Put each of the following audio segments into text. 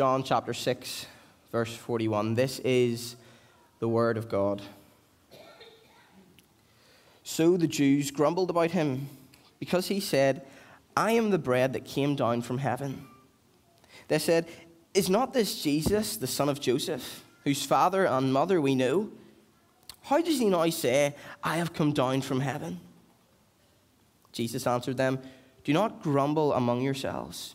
John chapter 6, verse 41. This is the word of God. So the Jews grumbled about him because he said, I am the bread that came down from heaven. They said, Is not this Jesus, the son of Joseph, whose father and mother we know? How does he now say, I have come down from heaven? Jesus answered them, Do not grumble among yourselves.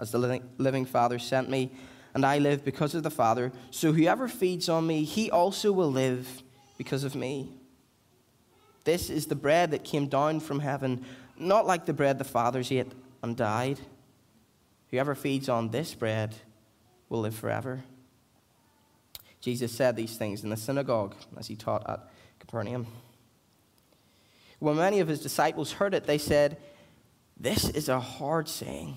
As the living Father sent me, and I live because of the Father, so whoever feeds on me, he also will live because of me. This is the bread that came down from heaven, not like the bread the fathers ate and died. Whoever feeds on this bread will live forever. Jesus said these things in the synagogue as he taught at Capernaum. When many of his disciples heard it, they said, This is a hard saying.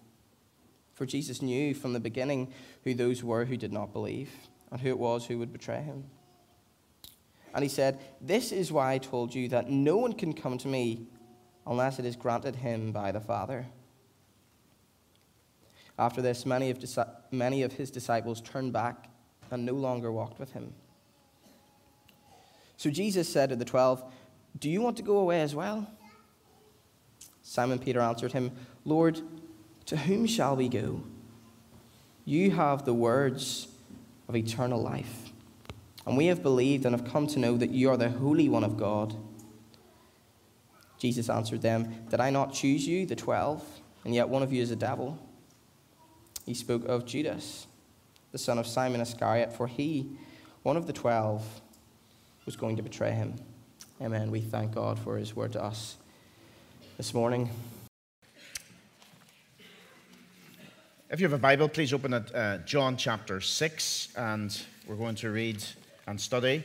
For Jesus knew from the beginning who those were who did not believe and who it was who would betray him. And he said, This is why I told you that no one can come to me unless it is granted him by the Father. After this, many of, many of his disciples turned back and no longer walked with him. So Jesus said to the twelve, Do you want to go away as well? Simon Peter answered him, Lord, to whom shall we go? You have the words of eternal life. And we have believed and have come to know that you are the Holy One of God. Jesus answered them, Did I not choose you, the twelve, and yet one of you is a devil? He spoke of Judas, the son of Simon Iscariot, for he, one of the twelve, was going to betray him. Amen. We thank God for his word to us this morning. If you have a Bible, please open at uh, John chapter 6, and we're going to read and study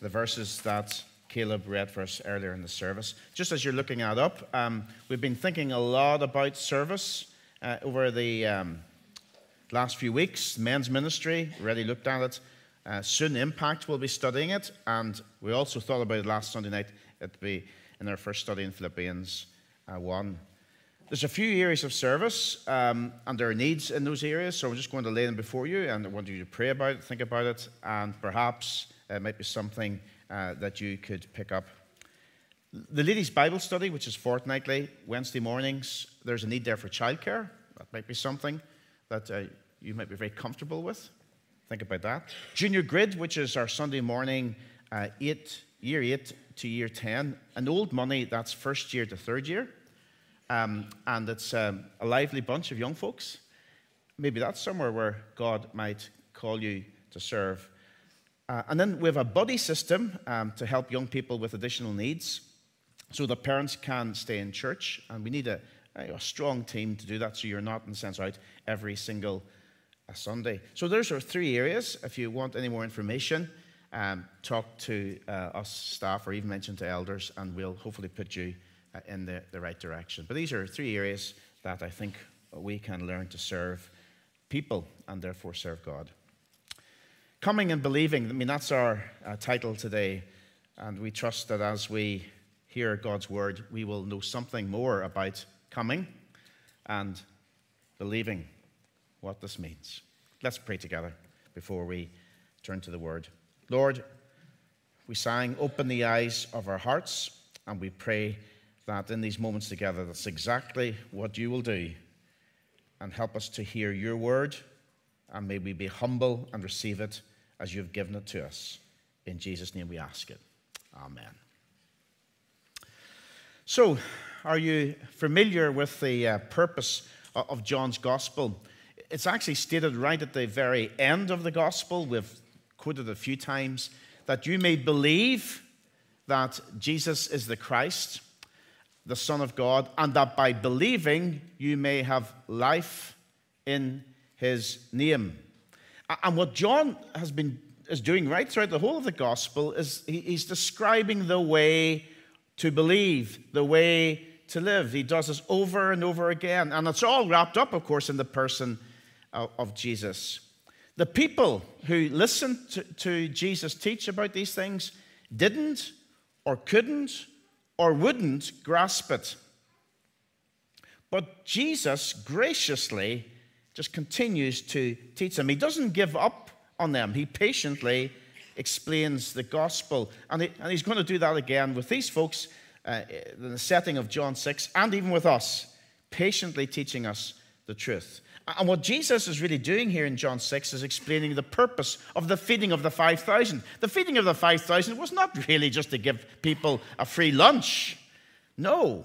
the verses that Caleb read for us earlier in the service. Just as you're looking that up, um, we've been thinking a lot about service uh, over the um, last few weeks. Men's ministry, already looked at it. Uh, Soon Impact will be studying it, and we also thought about it last Sunday night. It'd be in our first study in Philippians uh, 1. There's a few areas of service, um, and there are needs in those areas, so I'm just going to lay them before you, and I want you to pray about it, think about it, and perhaps it might be something uh, that you could pick up. The ladies' Bible study, which is fortnightly, Wednesday mornings, there's a need there for childcare. That might be something that uh, you might be very comfortable with. Think about that. Junior Grid, which is our Sunday morning, uh, eight, year 8 to year 10. An old money, that's first year to third year. Um, and it's um, a lively bunch of young folks. Maybe that's somewhere where God might call you to serve. Uh, and then we have a buddy system um, to help young people with additional needs so that parents can stay in church. And we need a, a, strong team to do that so you're not, in a sense, out every single uh, Sunday. So those are three areas. If you want any more information, um, talk to uh, us staff or even mention to elders, and we'll hopefully put you in the, the right direction. But these are three areas that I think we can learn to serve people and therefore serve God. Coming and believing, I mean, that's our uh, title today. And we trust that as we hear God's word, we will know something more about coming and believing what this means. Let's pray together before we turn to the word. Lord, we sang, Open the eyes of our hearts, and we pray that in these moments together, that's exactly what you will do. And help us to hear your word, and may we be humble and receive it as you have given it to us. In Jesus' name we ask it. Amen. So, are you familiar with the uh, purpose of John's gospel? It's actually stated right at the very end of the gospel. We've quoted a few times that you may believe that Jesus is the Christ, the Son of God, and that by believing you may have life in his name. And what John has been is doing right throughout the whole of the gospel is he's describing the way to believe, the way to live. He does this over and over again. And it's all wrapped up, of course, in the person of, of Jesus. The people who listened to, to Jesus teach about these things didn't or couldn't or wouldn't grasp it. But Jesus graciously just continues to teach them. He doesn't give up on them, he patiently explains the gospel. And, he, and he's going to do that again with these folks uh, in the setting of John 6 and even with us, patiently teaching us the truth. Uh, and what Jesus is really doing here in John 6 is explaining the purpose of the feeding of the 5,000. The feeding of the 5,000 was not really just to give people a free lunch. No,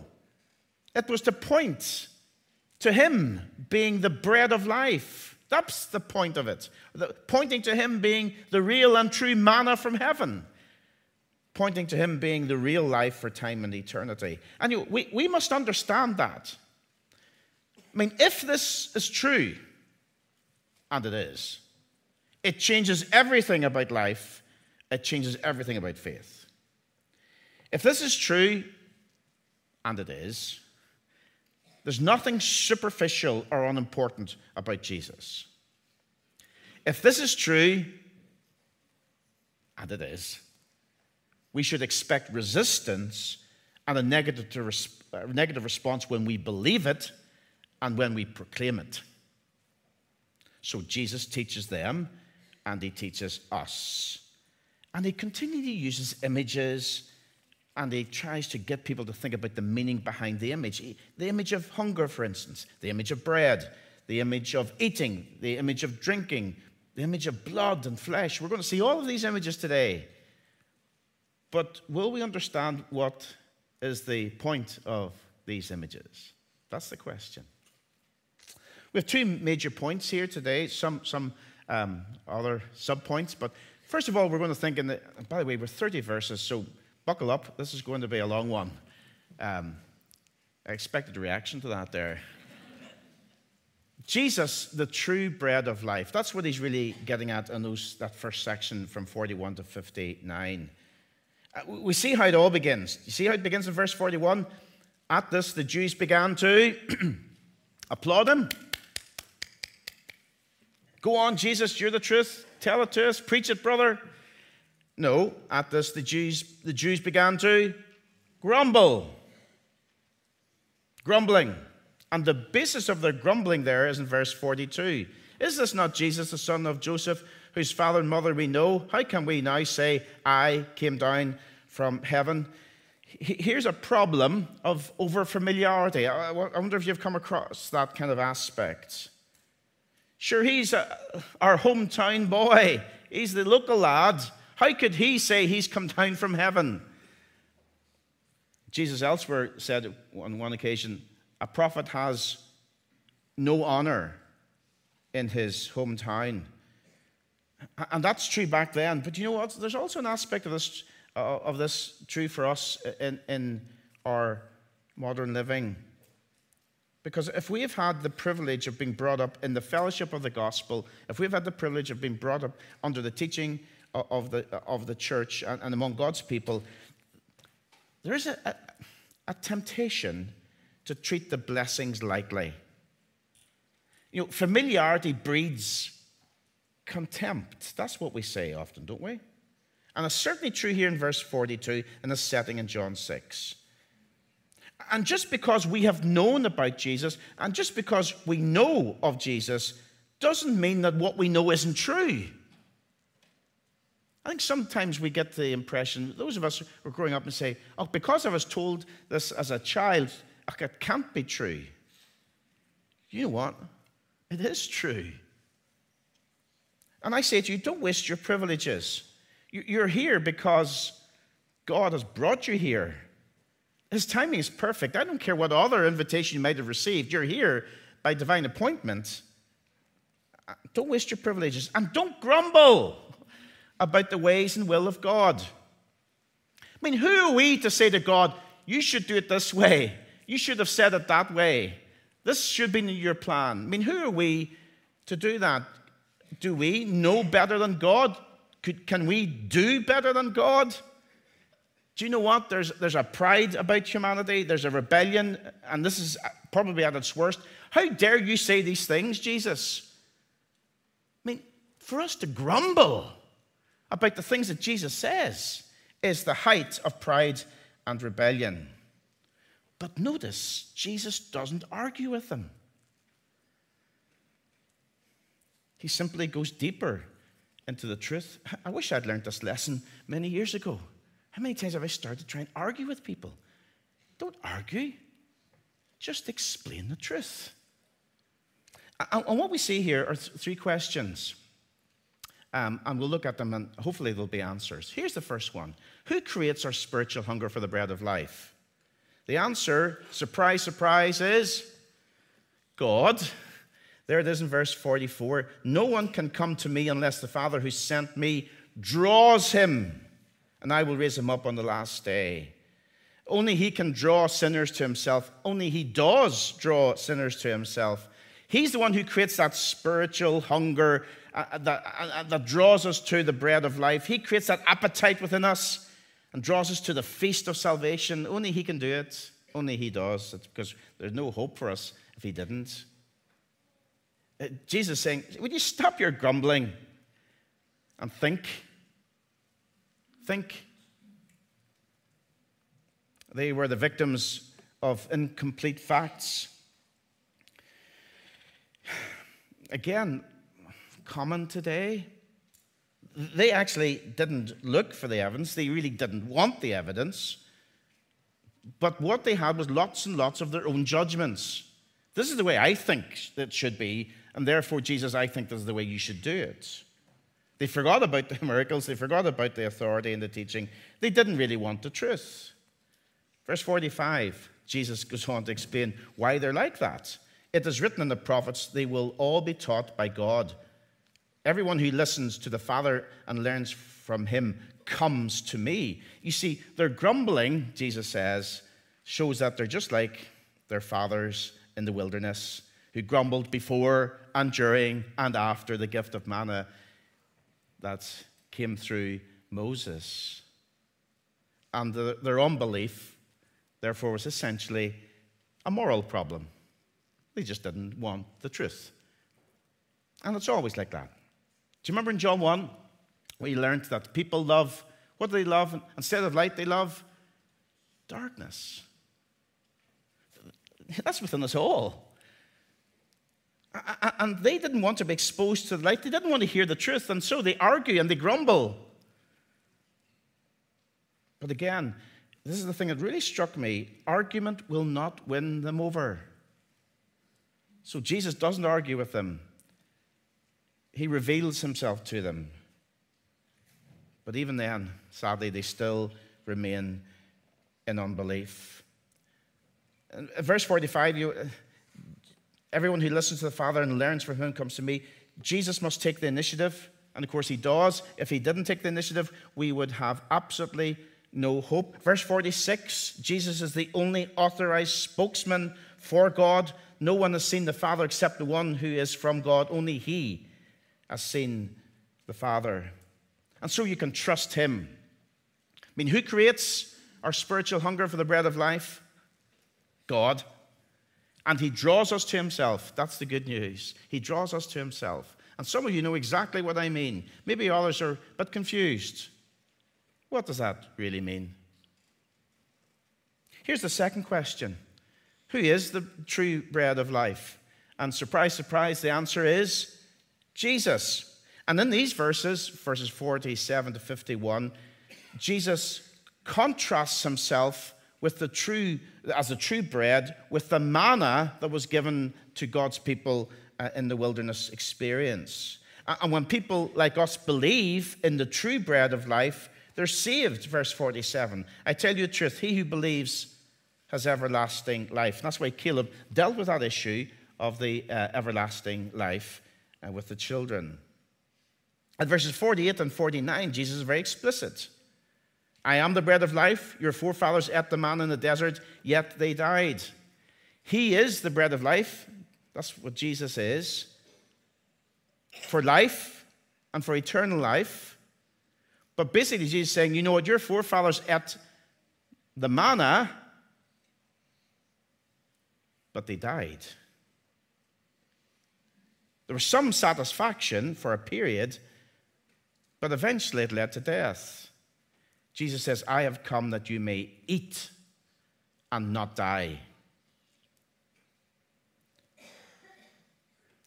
it was to point to Him being the bread of life. That's the point of it. The, pointing to Him being the real and true manna from heaven. Pointing to Him being the real life for time and eternity. And you, we, we must understand that. I mean, if this is true, and it is, it changes everything about life, it changes everything about faith. If this is true, and it is, there's nothing superficial or unimportant about Jesus. If this is true, and it is, we should expect resistance and a negative, a uh, negative response when we believe it and when we proclaim it. So Jesus teaches them and he teaches us. And he continually uses images and he tries to get people to think about the meaning behind the image. The image of hunger, for instance, the image of bread, the image of eating, the image of drinking, the image of blood and flesh. We're going to see all of these images today. But will we understand what is the point of these images? That's the question. We have two major points here today, some, some um, other subpoints. But first of all, we're going to think in the, by the way, we're 30 verses, so buckle up. This is going to be a long one. Um, I expected a reaction to that there. Jesus, the true bread of life. That's what he's really getting at in those, that first section from 41 to 59. Uh, we see how it all begins. You see how it begins in verse 41? At this, the Jews began to applaud him. Go on, Jesus, you're the truth. Tell it to us. Preach it, brother. No, at this, the Jews, the Jews began to grumble. Grumbling. And the basis of their grumbling there is in verse 42. Is this not Jesus, the son of Joseph, whose father and mother we know? How can we now say, I came down from heaven? Here's a problem of overfamiliarity. I wonder if you've come across that kind of aspect. Sure, he's a, our hometown boy, he's the local lad. How could he say he's come down from heaven? Jesus elsewhere said on one occasion, a prophet has no honor in his hometown. And that's true back then. But you know what? There's also an aspect of this, uh, of this true for us in, in our modern living. Because if we have had the privilege of being brought up in the fellowship of the gospel, if we've had the privilege of being brought up under the teaching of the, of the church and, and among God's people, there is a, a, a temptation to treat the blessings lightly. You know, familiarity breeds contempt. That's what we say often, don't we? And it's certainly true here in verse 42 in the setting in John 6. And just because we have known about Jesus and just because we know of Jesus doesn't mean that what we know isn't true. I think sometimes we get the impression, those of us who are growing up and say, oh, because I was told this as a child, it can't be true. You know what? It is true. And I say to you, don't waste your privileges. You're here because God has brought you here. His timing is perfect. I don't care what other invitation you might have received. You're here by divine appointment. Uh, don't waste your privileges and don't grumble about the ways and will of God. I mean, who are we to say to God, you should do it this way? You should have said it that way. This should be your plan. I mean, who are we to do that? Do we know better than God? Could, can we do better than God? Do you know what? There's, there's a pride about humanity, there's a rebellion, and this is probably at its worst. How dare you say these things, Jesus? I mean, for us to grumble about the things that Jesus says is the height of pride and rebellion. But notice, Jesus doesn't argue with them. He simply goes deeper into the truth. I wish I'd learned this lesson many years ago. How many times have I started to try and argue with people? Don't argue, just explain the truth. And what we see here are three questions. Um, and we'll look at them and hopefully there'll be answers. Here's the first one Who creates our spiritual hunger for the bread of life? The answer, surprise, surprise, is God. There it is in verse 44. No one can come to me unless the Father who sent me draws him, and I will raise him up on the last day. Only he can draw sinners to himself. Only he does draw sinners to himself. He's the one who creates that spiritual hunger uh, uh that, uh, that draws us to the bread of life. He creates that appetite within us and draws us to the feast of salvation. Only He can do it. Only He does. It's because there's no hope for us if He didn't. Jesus saying, Would you stop your grumbling and think? Think. They were the victims of incomplete facts. Again, common today. They actually didn't look for the evidence, they really didn't want the evidence. But what they had was lots and lots of their own judgments. This is the way I think it should be, and therefore, Jesus, I think this is the way you should do it. They forgot about the miracles, they forgot about the authority and the teaching. They didn't really want the truth. Verse 45, Jesus goes on to explain why they're like that. It is written in the prophets, they will all be taught by God. Everyone who listens to the Father and learns from him comes to me. You see, their grumbling, Jesus says, shows that they're just like their fathers in the wilderness who grumbled before and during and after the gift of manna that came through Moses. And the, their unbelief, therefore, was essentially a moral problem. They just didn't want the truth. And it's always like that. Do you remember in John 1? We learned that people love, what do they love? Instead of light, they love darkness. That's within us all. And they didn't want to be exposed to the light. They didn't want to hear the truth. And so they argue and they grumble. But again, this is the thing that really struck me argument will not win them over. So Jesus doesn't argue with them he reveals himself to them. But even then, sadly, they still remain in unbelief. Verse 45, you, everyone who listens to the Father and learns from him comes to me. Jesus must take the initiative. And of course, he does. If he didn't take the initiative, we would have absolutely no hope. Verse 46 Jesus is the only authorized spokesman for God. No one has seen the Father except the one who is from God. Only he has seen the Father. And so you can trust him. I mean, who creates our spiritual hunger for the bread of life? God. And he draws us to himself. That's the good news. He draws us to himself. And some of you know exactly what I mean. Maybe others are a bit confused. What does that really mean? Here's the second question Who is the true bread of life? And surprise, surprise, the answer is Jesus. And in these verses, verses 47 to 51, Jesus contrasts himself with the true, as a true bread with the manna that was given to God's people uh, in the wilderness experience. And when people like us believe in the true bread of life, they're saved, verse 47. I tell you the truth, he who believes has everlasting life. And that's why Caleb dealt with that issue of the uh, everlasting life uh, with the children. At verses 48 and 49, Jesus is very explicit. I am the bread of life. Your forefathers ate the manna in the desert, yet they died. He is the bread of life. That's what Jesus is. For life and for eternal life. But basically, Jesus is saying, you know what, your forefathers ate the manna, but they died. There was some satisfaction for a period, but eventually it led to death. Jesus says, I have come that you may eat and not die.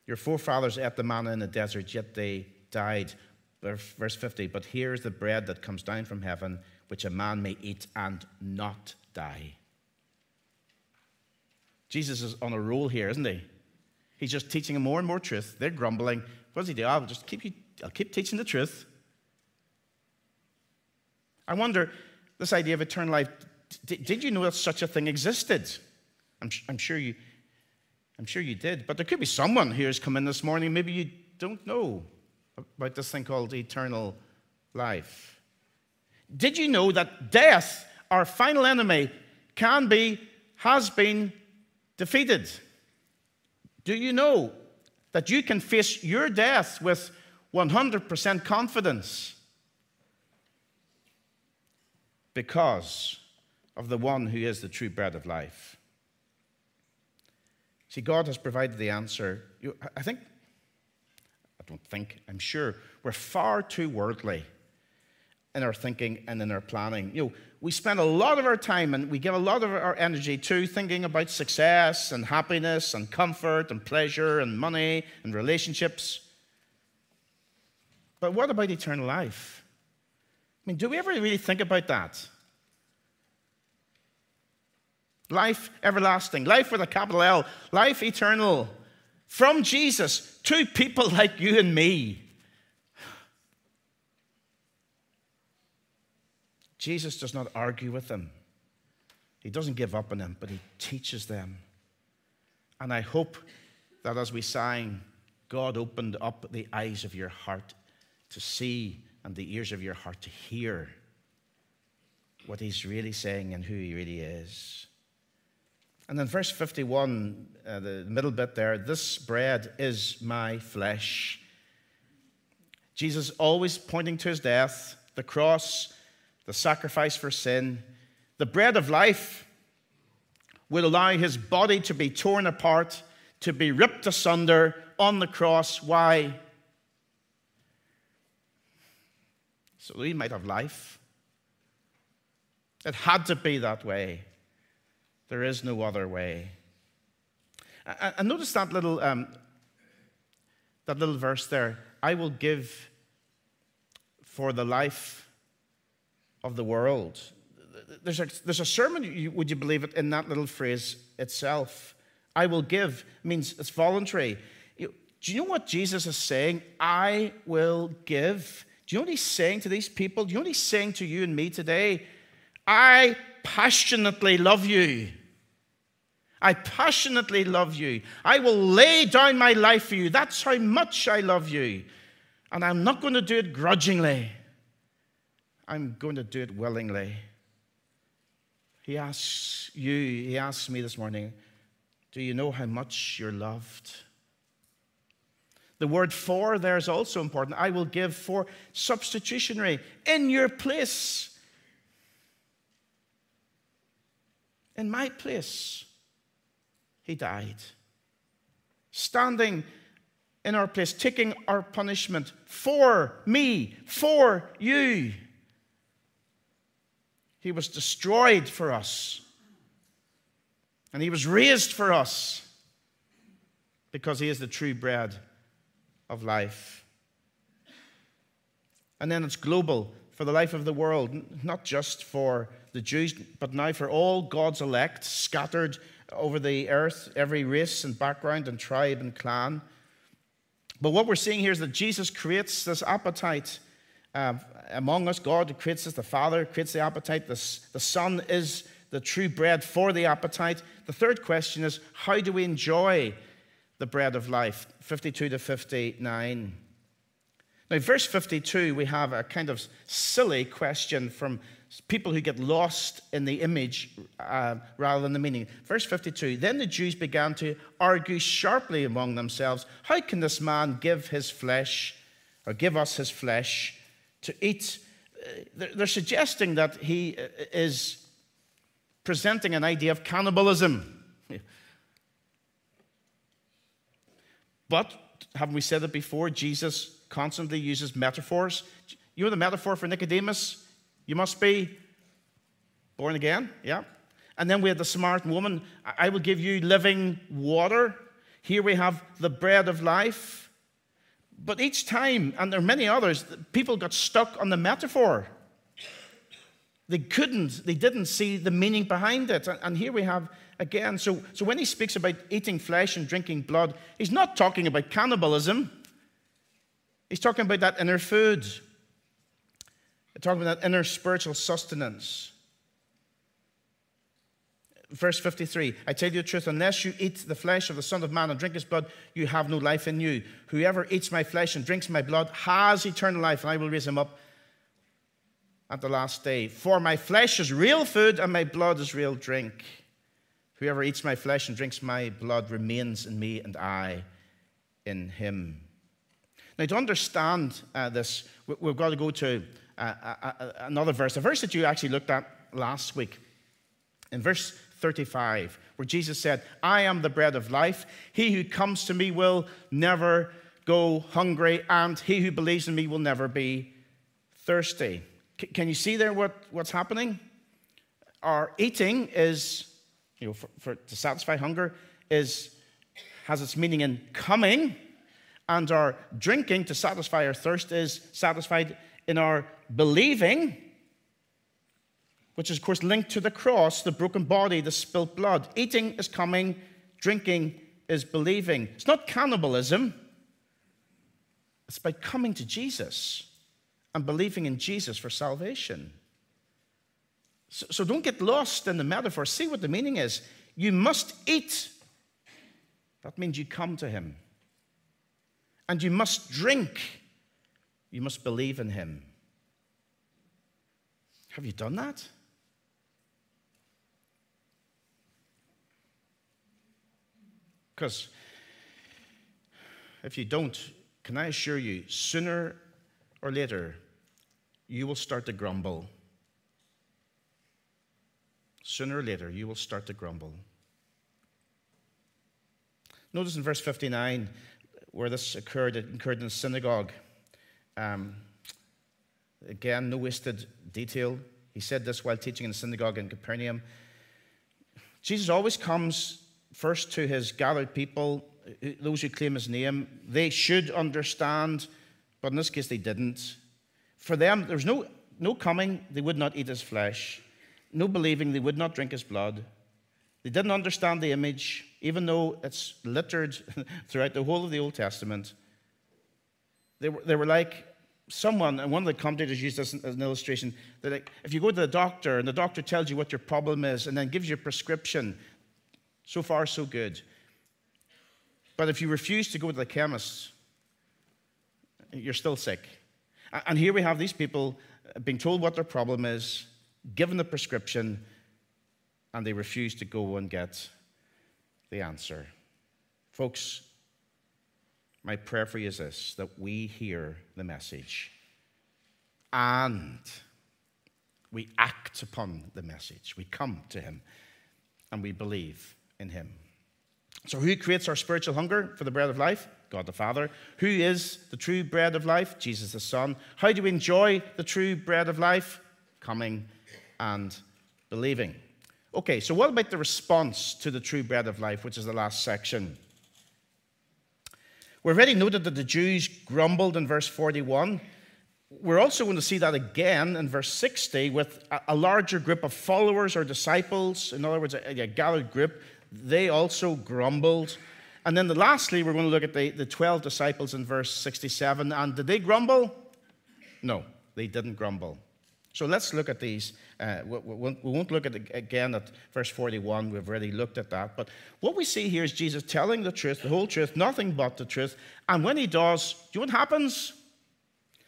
Your forefathers ate the manna in the desert, yet they died. Verse 50 But here is the bread that comes down from heaven, which a man may eat and not die. Jesus is on a roll here, isn't he? He's just teaching them more and more truth. They're grumbling. What does he do? I'll just keep, you, I'll keep teaching the truth. I wonder, this idea of eternal life, did, you know that such a thing existed? I'm, I'm sure you I'm sure you did. But there could be someone who has come in this morning, maybe you don't know about this thing called eternal life. Did you know that death, our final enemy, can be, has been defeated? Do you know that you can face your death with 100% confidence? Because of the one who is the true bread of life. See, God has provided the answer. I think, I don't think, I'm sure, we're far too worldly in our thinking and in our planning. You know, we spend a lot of our time and we give a lot of our energy to thinking about success and happiness and comfort and pleasure and money and relationships. But what about eternal life? Mean, do we ever really think about that? life everlasting, life with a capital L, life eternal from Jesus to people like you and me. Jesus does not argue with them. He doesn't give up on them, but he teaches them. And I hope that as we sang, God opened up the eyes of your heart to see and the ears of your heart to hear what he's really saying and who he really is. And then verse 51, uh, the middle bit there, this bread is my flesh. Jesus always pointing to his death, the cross, the sacrifice for sin. The bread of life will allow his body to be torn apart, to be ripped asunder on the cross. Why? So we might have life. It had to be that way. There is no other way. And notice that little, um, that little verse there. I will give for the life of the world. There's a, there's a sermon, would you believe it, in that little phrase itself. I will give means it's voluntary. do you know what Jesus is saying? I will give. Do you know what he's saying to these people? Do you know what he's saying to you and me today? I passionately love you. I passionately love you. I will lay down my life for you. That's how much I love you. And I'm not going to do it grudgingly, I'm going to do it willingly. He asks you, he asks me this morning, do you know how much you're loved? The word for there is also important. I will give for substitutionary in your place. In my place, he died. Standing in our place, taking our punishment for me, for you. He was destroyed for us. And he was raised for us because he is the true bread of life. And then it's global for the life of the world, not just for the Jews, but now for all God's elect scattered over the earth, every race and background and tribe and clan. But what we're seeing here is that Jesus creates this appetite uh, among us. God creates this, the Father creates the appetite, the, the Son is the true bread for the appetite. The third question is how do we enjoy the bread of life? 52 to 59. Now, verse 52, we have a kind of silly question from people who get lost in the image uh, rather than the meaning. Verse 52 Then the Jews began to argue sharply among themselves How can this man give his flesh, or give us his flesh, to eat? Uh, they're suggesting that he uh, is presenting an idea of cannibalism. But, haven't we said it before? Jesus constantly uses metaphors. You know the metaphor for Nicodemus? You must be born again, yeah? And then we have the Samaritan woman. I will give you living water. Here we have the bread of life. But each time, and there are many others, people got stuck on the metaphor. They couldn't, they didn't see the meaning behind it. And here we have again, so, so when he speaks about eating flesh and drinking blood, he's not talking about cannibalism. He's talking about that inner food. He's talking about that inner spiritual sustenance. Verse 53 I tell you the truth, unless you eat the flesh of the Son of Man and drink his blood, you have no life in you. Whoever eats my flesh and drinks my blood has eternal life, and I will raise him up at the last day. For my flesh is real food, and my blood is real drink. Whoever eats my flesh and drinks my blood remains in me, and I in him. Now, to understand uh, this, we've got to go to uh, uh, uh, another verse, a verse that you actually looked at last week. In verse 35, where Jesus said, I am the bread of life. He who comes to me will never go hungry, and he who believes in me will never be thirsty. C- can you see there what, what's happening? Our eating is, you know, for, for, to satisfy hunger, is, has its meaning in coming and our drinking to satisfy our thirst is satisfied in our believing, which is, of course, linked to the cross, the broken body, the spilt blood. Eating is coming, drinking is believing. It's not cannibalism, it's by coming to Jesus and believing in Jesus for salvation. So, so don't get lost in the metaphor. See what the meaning is. You must eat. That means you come to Him. And you must drink. You must believe in him. Have you done that? Because if you don't, can I assure you, sooner or later, you will start to grumble. Sooner or later, you will start to grumble. Notice in verse 59 where this occurred, it occurred in a synagogue. Um, again, no wasted detail. He said this while teaching in the synagogue in Capernaum. Jesus always comes first to his gathered people, those who claim his name. They should understand, but in this case, they didn't. For them, there was no, no coming, they would not eat his flesh. No believing, they would not drink his blood. They didn't understand the image, even though it's littered throughout the whole of the Old Testament. They were, they were like someone, and one of the commentators used this as an illustration, that like, if you go to the doctor and the doctor tells you what your problem is and then gives you a prescription, so far, so good. But if you refuse to go to the chemist, you're still sick. And here we have these people uh, being told what their problem is, given the prescription, and they refuse to go and get the answer. Folks, my prayer for you is this that we hear the message and we act upon the message. We come to Him and we believe in Him. So, who creates our spiritual hunger for the bread of life? God the Father. Who is the true bread of life? Jesus the Son. How do we enjoy the true bread of life? Coming and believing. Okay, so what about the response to the true bread of life, which is the last section? We've already noted that the Jews grumbled in verse 41. We're also going to see that again in verse 60 with a, larger group of followers or disciples, in other words, a, gathered group. They also grumbled. And then the, lastly, we're going to look at the, the 12 disciples in verse 67. And did they grumble? No, they didn't grumble. So let's look at these. Uh, we, won't look at again at verse 41. We've already looked at that. But what we see here is Jesus telling the truth, the whole truth, nothing but the truth. And when he does, do you know what happens?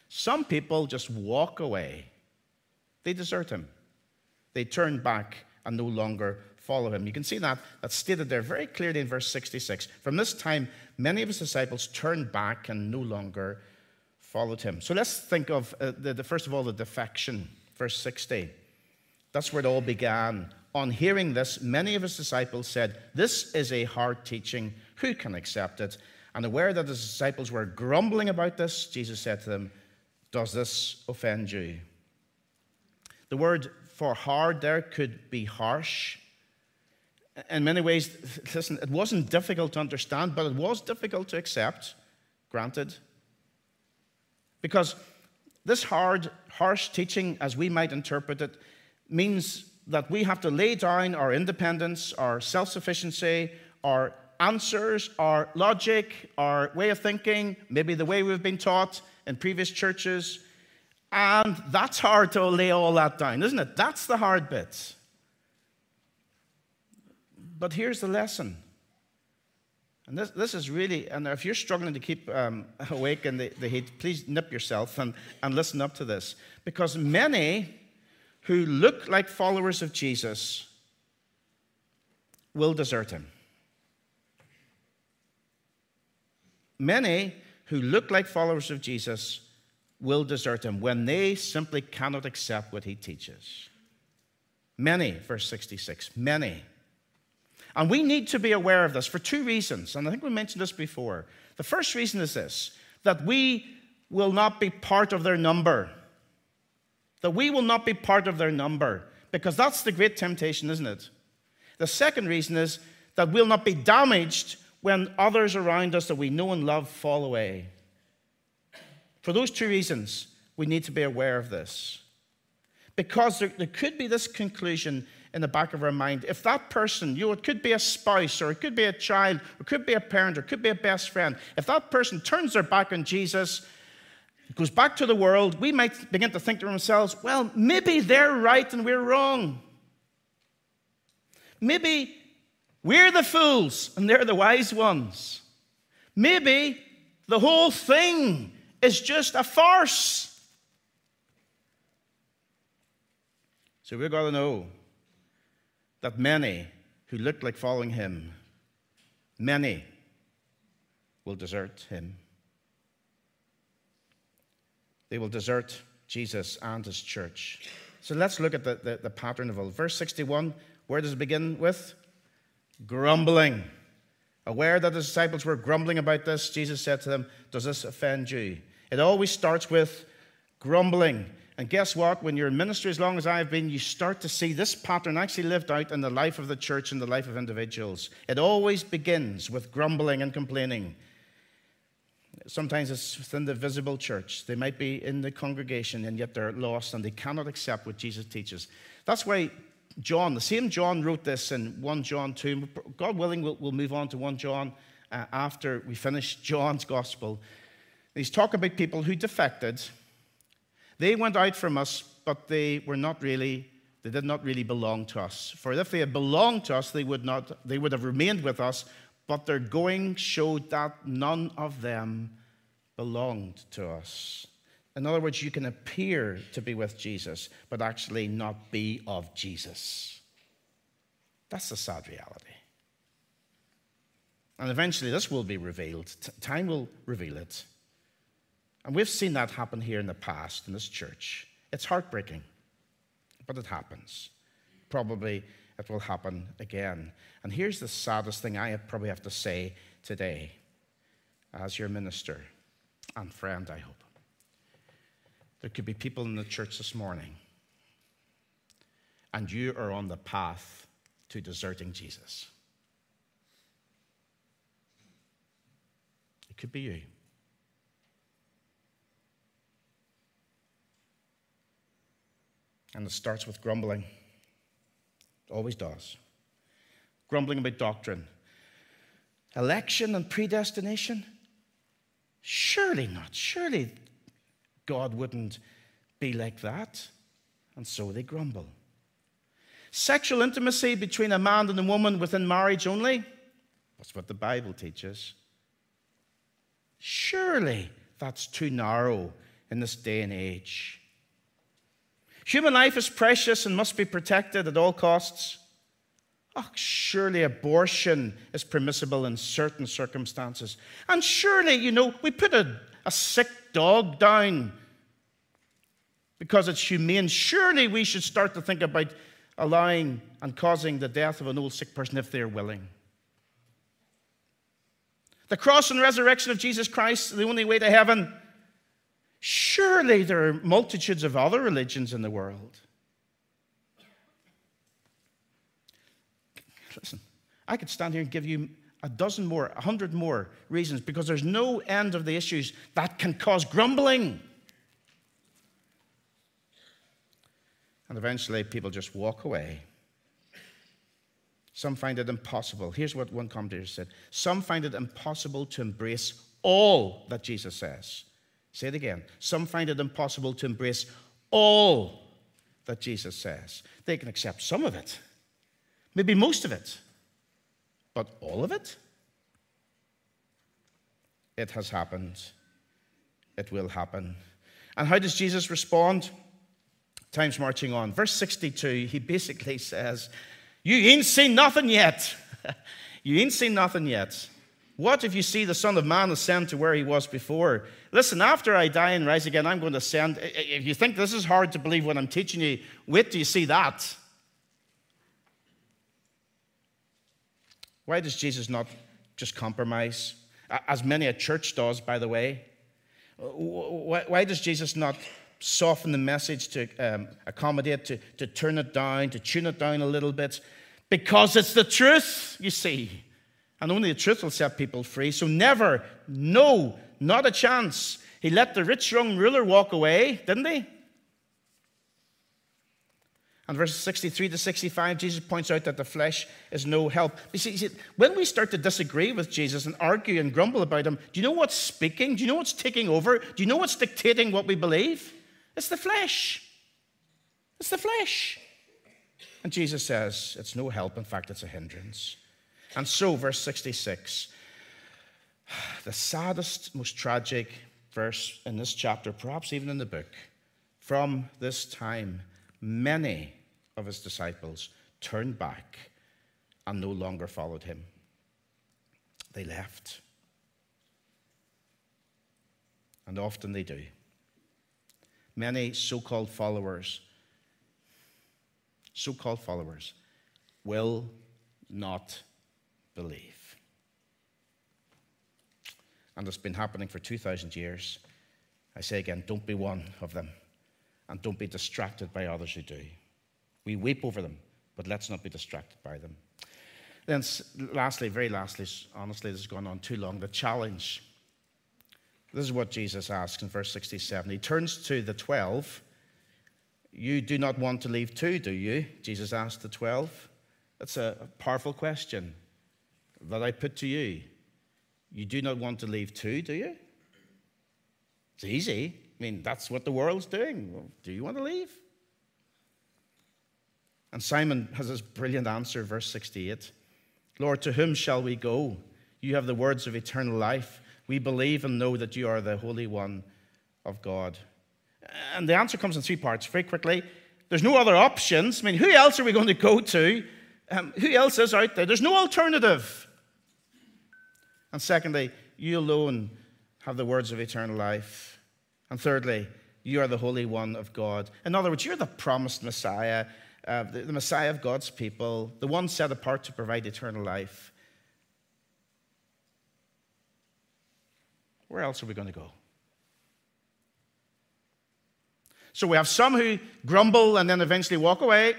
Some people just walk away. They desert him. They turn back and no longer follow him. You can see that that's stated there very clearly in verse 66. From this time, many of his disciples turned back and no longer followed him. So let's think of uh, the, the, first of all the defection, verse 60. That's where it all began. On hearing this, many of his disciples said, This is a hard teaching. Who can accept it? And aware that his disciples were grumbling about this, Jesus said to them, Does this offend you? The word for hard there could be harsh in many ways, listen, it wasn't difficult to understand, but it was difficult to accept, granted. Because this hard, harsh teaching, as we might interpret it, means that we have to lay down our independence, our self sufficiency, our answers, our logic, our way of thinking, maybe the way we've been taught in previous churches. And that's hard to lay all that down, isn't it? That's the hard bit. But here's the lesson. And this, this is really, and if you're struggling to keep um, awake in the, the heat, please nip yourself and, and listen up to this. Because many who look like followers of Jesus will desert him. Many who look like followers of Jesus will desert him when they simply cannot accept what he teaches. Many, verse 66, many. And we need to be aware of this for two reasons. And I think we mentioned this before. The first reason is this that we will not be part of their number. That we will not be part of their number. Because that's the great temptation, isn't it? The second reason is that we'll not be damaged when others around us that we know and love fall away. For those two reasons, we need to be aware of this. Because there, there could be this conclusion in the back of our mind. If that person, you know, it could be a spouse, or it could be a child, or it could be a parent, or it could be a best friend, if that person turns their back on Jesus, goes back to the world, we might begin to think to ourselves, well, maybe they're right and we're wrong. Maybe we're the fools and they're the wise ones. Maybe the whole thing is just a farce. So we've got to know that many who look like following him, many will desert him. They will desert Jesus and his church. So let's look at the, the, the pattern of all. Verse 61, where does it begin with? Grumbling. Aware that the disciples were grumbling about this, Jesus said to them, Does this offend you? It always starts with grumbling. And guess what? When you're in ministry as long as I've been, you start to see this pattern actually lived out in the life of the church and the life of individuals. It always begins with grumbling and complaining. Sometimes it's within the visible church. They might be in the congregation and yet they're lost and they cannot accept what Jesus teaches. That's why John, the same John, wrote this in 1 John 2. God willing, we'll, we'll move on to 1 John uh, after we finish John's gospel. He's talking about people who defected they went out from us, but they were not really, they did not really belong to us. For if they had belonged to us, they would, not, they would have remained with us, but their going showed that none of them belonged to us. In other words, you can appear to be with Jesus, but actually not be of Jesus. That's the sad reality. And eventually, this will be revealed. T- time will reveal it. And we've seen that happen here in the past in this church. It's heartbreaking, but it happens. Probably it will happen again. And here's the saddest thing I probably have to say today as your minister and friend, I hope. There could be people in the church this morning, and you are on the path to deserting Jesus. It could be you. And it starts with grumbling. It always does. Grumbling about doctrine. Election and predestination? Surely not. Surely God wouldn't be like that. And so they grumble. Sexual intimacy between a man and a woman within marriage only? That's what the Bible teaches. Surely that's too narrow in this day and age. Human life is precious and must be protected at all costs. Oh, surely abortion is permissible in certain circumstances. And surely, you know, we put a, a sick dog down because it's humane. Surely we should start to think about allowing and causing the death of an old sick person if they're willing. The cross and resurrection of Jesus Christ, is the only way to heaven. Surely there are multitudes of other religions in the world. Listen, I could stand here and give you a dozen more, a hundred more reasons because there's no end of the issues that can cause grumbling. And eventually people just walk away. Some find it impossible. Here's what one commentator said Some find it impossible to embrace all that Jesus says. Say it again. Some find it impossible to embrace all that Jesus says. They can accept some of it, maybe most of it, but all of it? It has happened. It will happen. And how does Jesus respond? Time's marching on. Verse 62, he basically says, You ain't seen nothing yet. you ain't seen nothing yet. What if you see the Son of Man ascend to where he was before? Listen, after I die and rise again, I'm going to ascend. If you think this is hard to believe what I'm teaching you, wait till you see that. Why does Jesus not just compromise? As many a church does, by the way. Why does Jesus not soften the message to um, accommodate, to, to turn it down, to tune it down a little bit? Because it's the truth, you see. And only the truth will set people free. So never, no, not a chance. He let the rich young ruler walk away, didn't he? And verses 63 to 65, Jesus points out that the flesh is no help. You see, you see, when we start to disagree with Jesus and argue and grumble about him, do you know what's speaking? Do you know what's taking over? Do you know what's dictating what we believe? It's the flesh. It's the flesh. And Jesus says it's no help. In fact, it's a hindrance. And so, verse 66, the saddest, most tragic verse in this chapter, perhaps even in the book, from this time, many of his disciples turned back and no longer followed him. They left. And often they do. Many so called followers, so called followers, will not believe. And it's been happening for 2,000 years. I say again, don't be one of them. And don't be distracted by others who do. We weep over them, but let's not be distracted by them. Then, lastly, very lastly, honestly, this has gone on too long. The challenge. This is what Jesus asks in verse 67. He turns to the 12. You do not want to leave too, do you? Jesus asked the 12. That's a powerful question that I put to you. You do not want to leave too, do you? It's easy. I mean, that's what the world's doing. Well, do you want to leave? And Simon has this brilliant answer, verse 68 Lord, to whom shall we go? You have the words of eternal life. We believe and know that you are the Holy One of God. And the answer comes in three parts very quickly. There's no other options. I mean, who else are we going to go to? Um, who else is out there? There's no alternative. And secondly, you alone have the words of eternal life. And thirdly, you are the Holy One of God. In other words, you're the promised Messiah, uh, the, the Messiah of God's people, the one set apart to provide eternal life. Where else are we going to go? So we have some who grumble and then eventually walk away.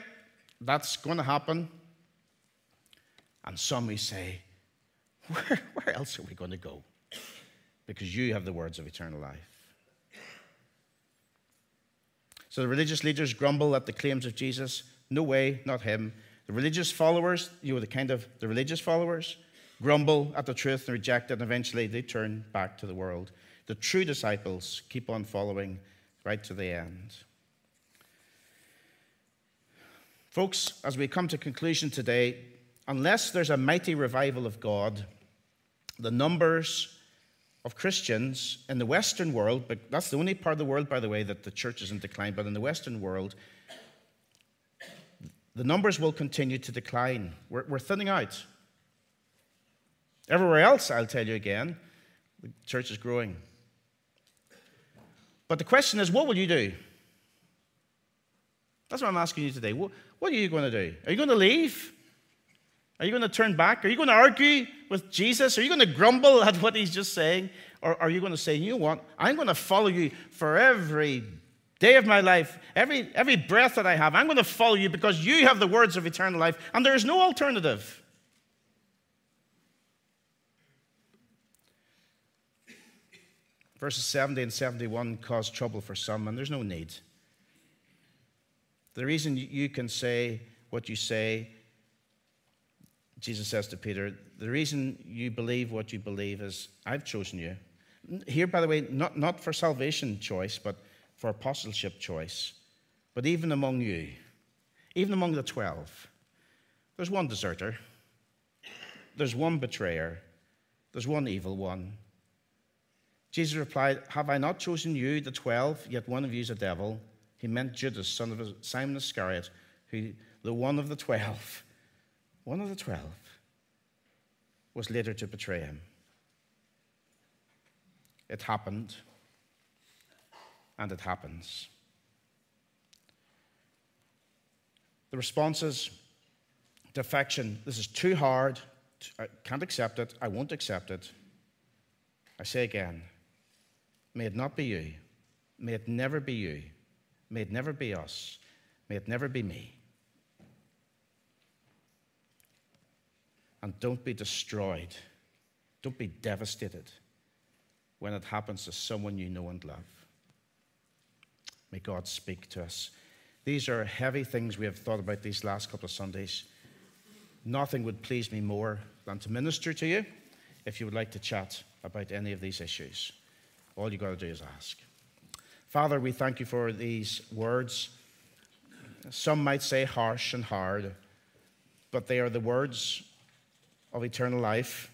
That's going to happen. And some who say, where, where else are we going to go? Because you have the words of eternal life. So the religious leaders grumble at the claims of Jesus. No way, not him. The religious followers, you know, the kind of the religious followers, grumble at the truth and reject it, and eventually they turn back to the world. The true disciples keep on following right to the end. Folks, as we come to conclusion today, unless there's a mighty revival of God, the numbers of Christians in the Western world, but that's the only part of the world, by the way, that the church is in decline, but in the Western world, the numbers will continue to decline. We're, we're thinning out. Everywhere else, I'll tell you again, the church is growing. But the question is, what will you do? That's what I'm asking you today. What, what are you going to do? Are you going to leave? Are you going to turn back? Are you going to argue with Jesus? Are you going to grumble at what he's just saying? Or are you going to say, you know what? I'm going to follow you for every day of my life, every, every breath that I have. I'm going to follow you because you have the words of eternal life, and there is no alternative. Verses 70 and 71 cause trouble for some, and there's no need. The reason you can say what you say, Jesus says to Peter, the reason you believe what you believe is I've chosen you. Here, by the way, not, not for salvation choice, but for apostleship choice. But even among you, even among the 12, there's one deserter, there's one betrayer, there's one evil one, Jesus replied, Have I not chosen you, the twelve, yet one of you is a devil? He meant Judas, son of Simon Iscariot, who, the one of the twelve, one of the twelve, was later to betray him. It happened, and it happens. The responses defection. This is too hard. I can't accept it. I won't accept it. I say again, May it not be you. May it never be you. May it never be us. May it never be me. And don't be destroyed. Don't be devastated when it happens to someone you know and love. May God speak to us. These are heavy things we have thought about these last couple of Sundays. Nothing would please me more than to minister to you if you would like to chat about any of these issues. All you've got to do is ask. Father, we thank you for these words. Some might say harsh and hard, but they are the words of eternal life.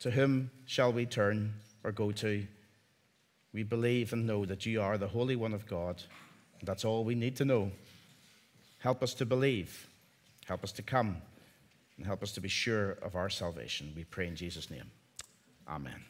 To whom shall we turn or go to? We believe and know that you are the Holy One of God. And that's all we need to know. Help us to believe, help us to come, and help us to be sure of our salvation. We pray in Jesus' name. Amen.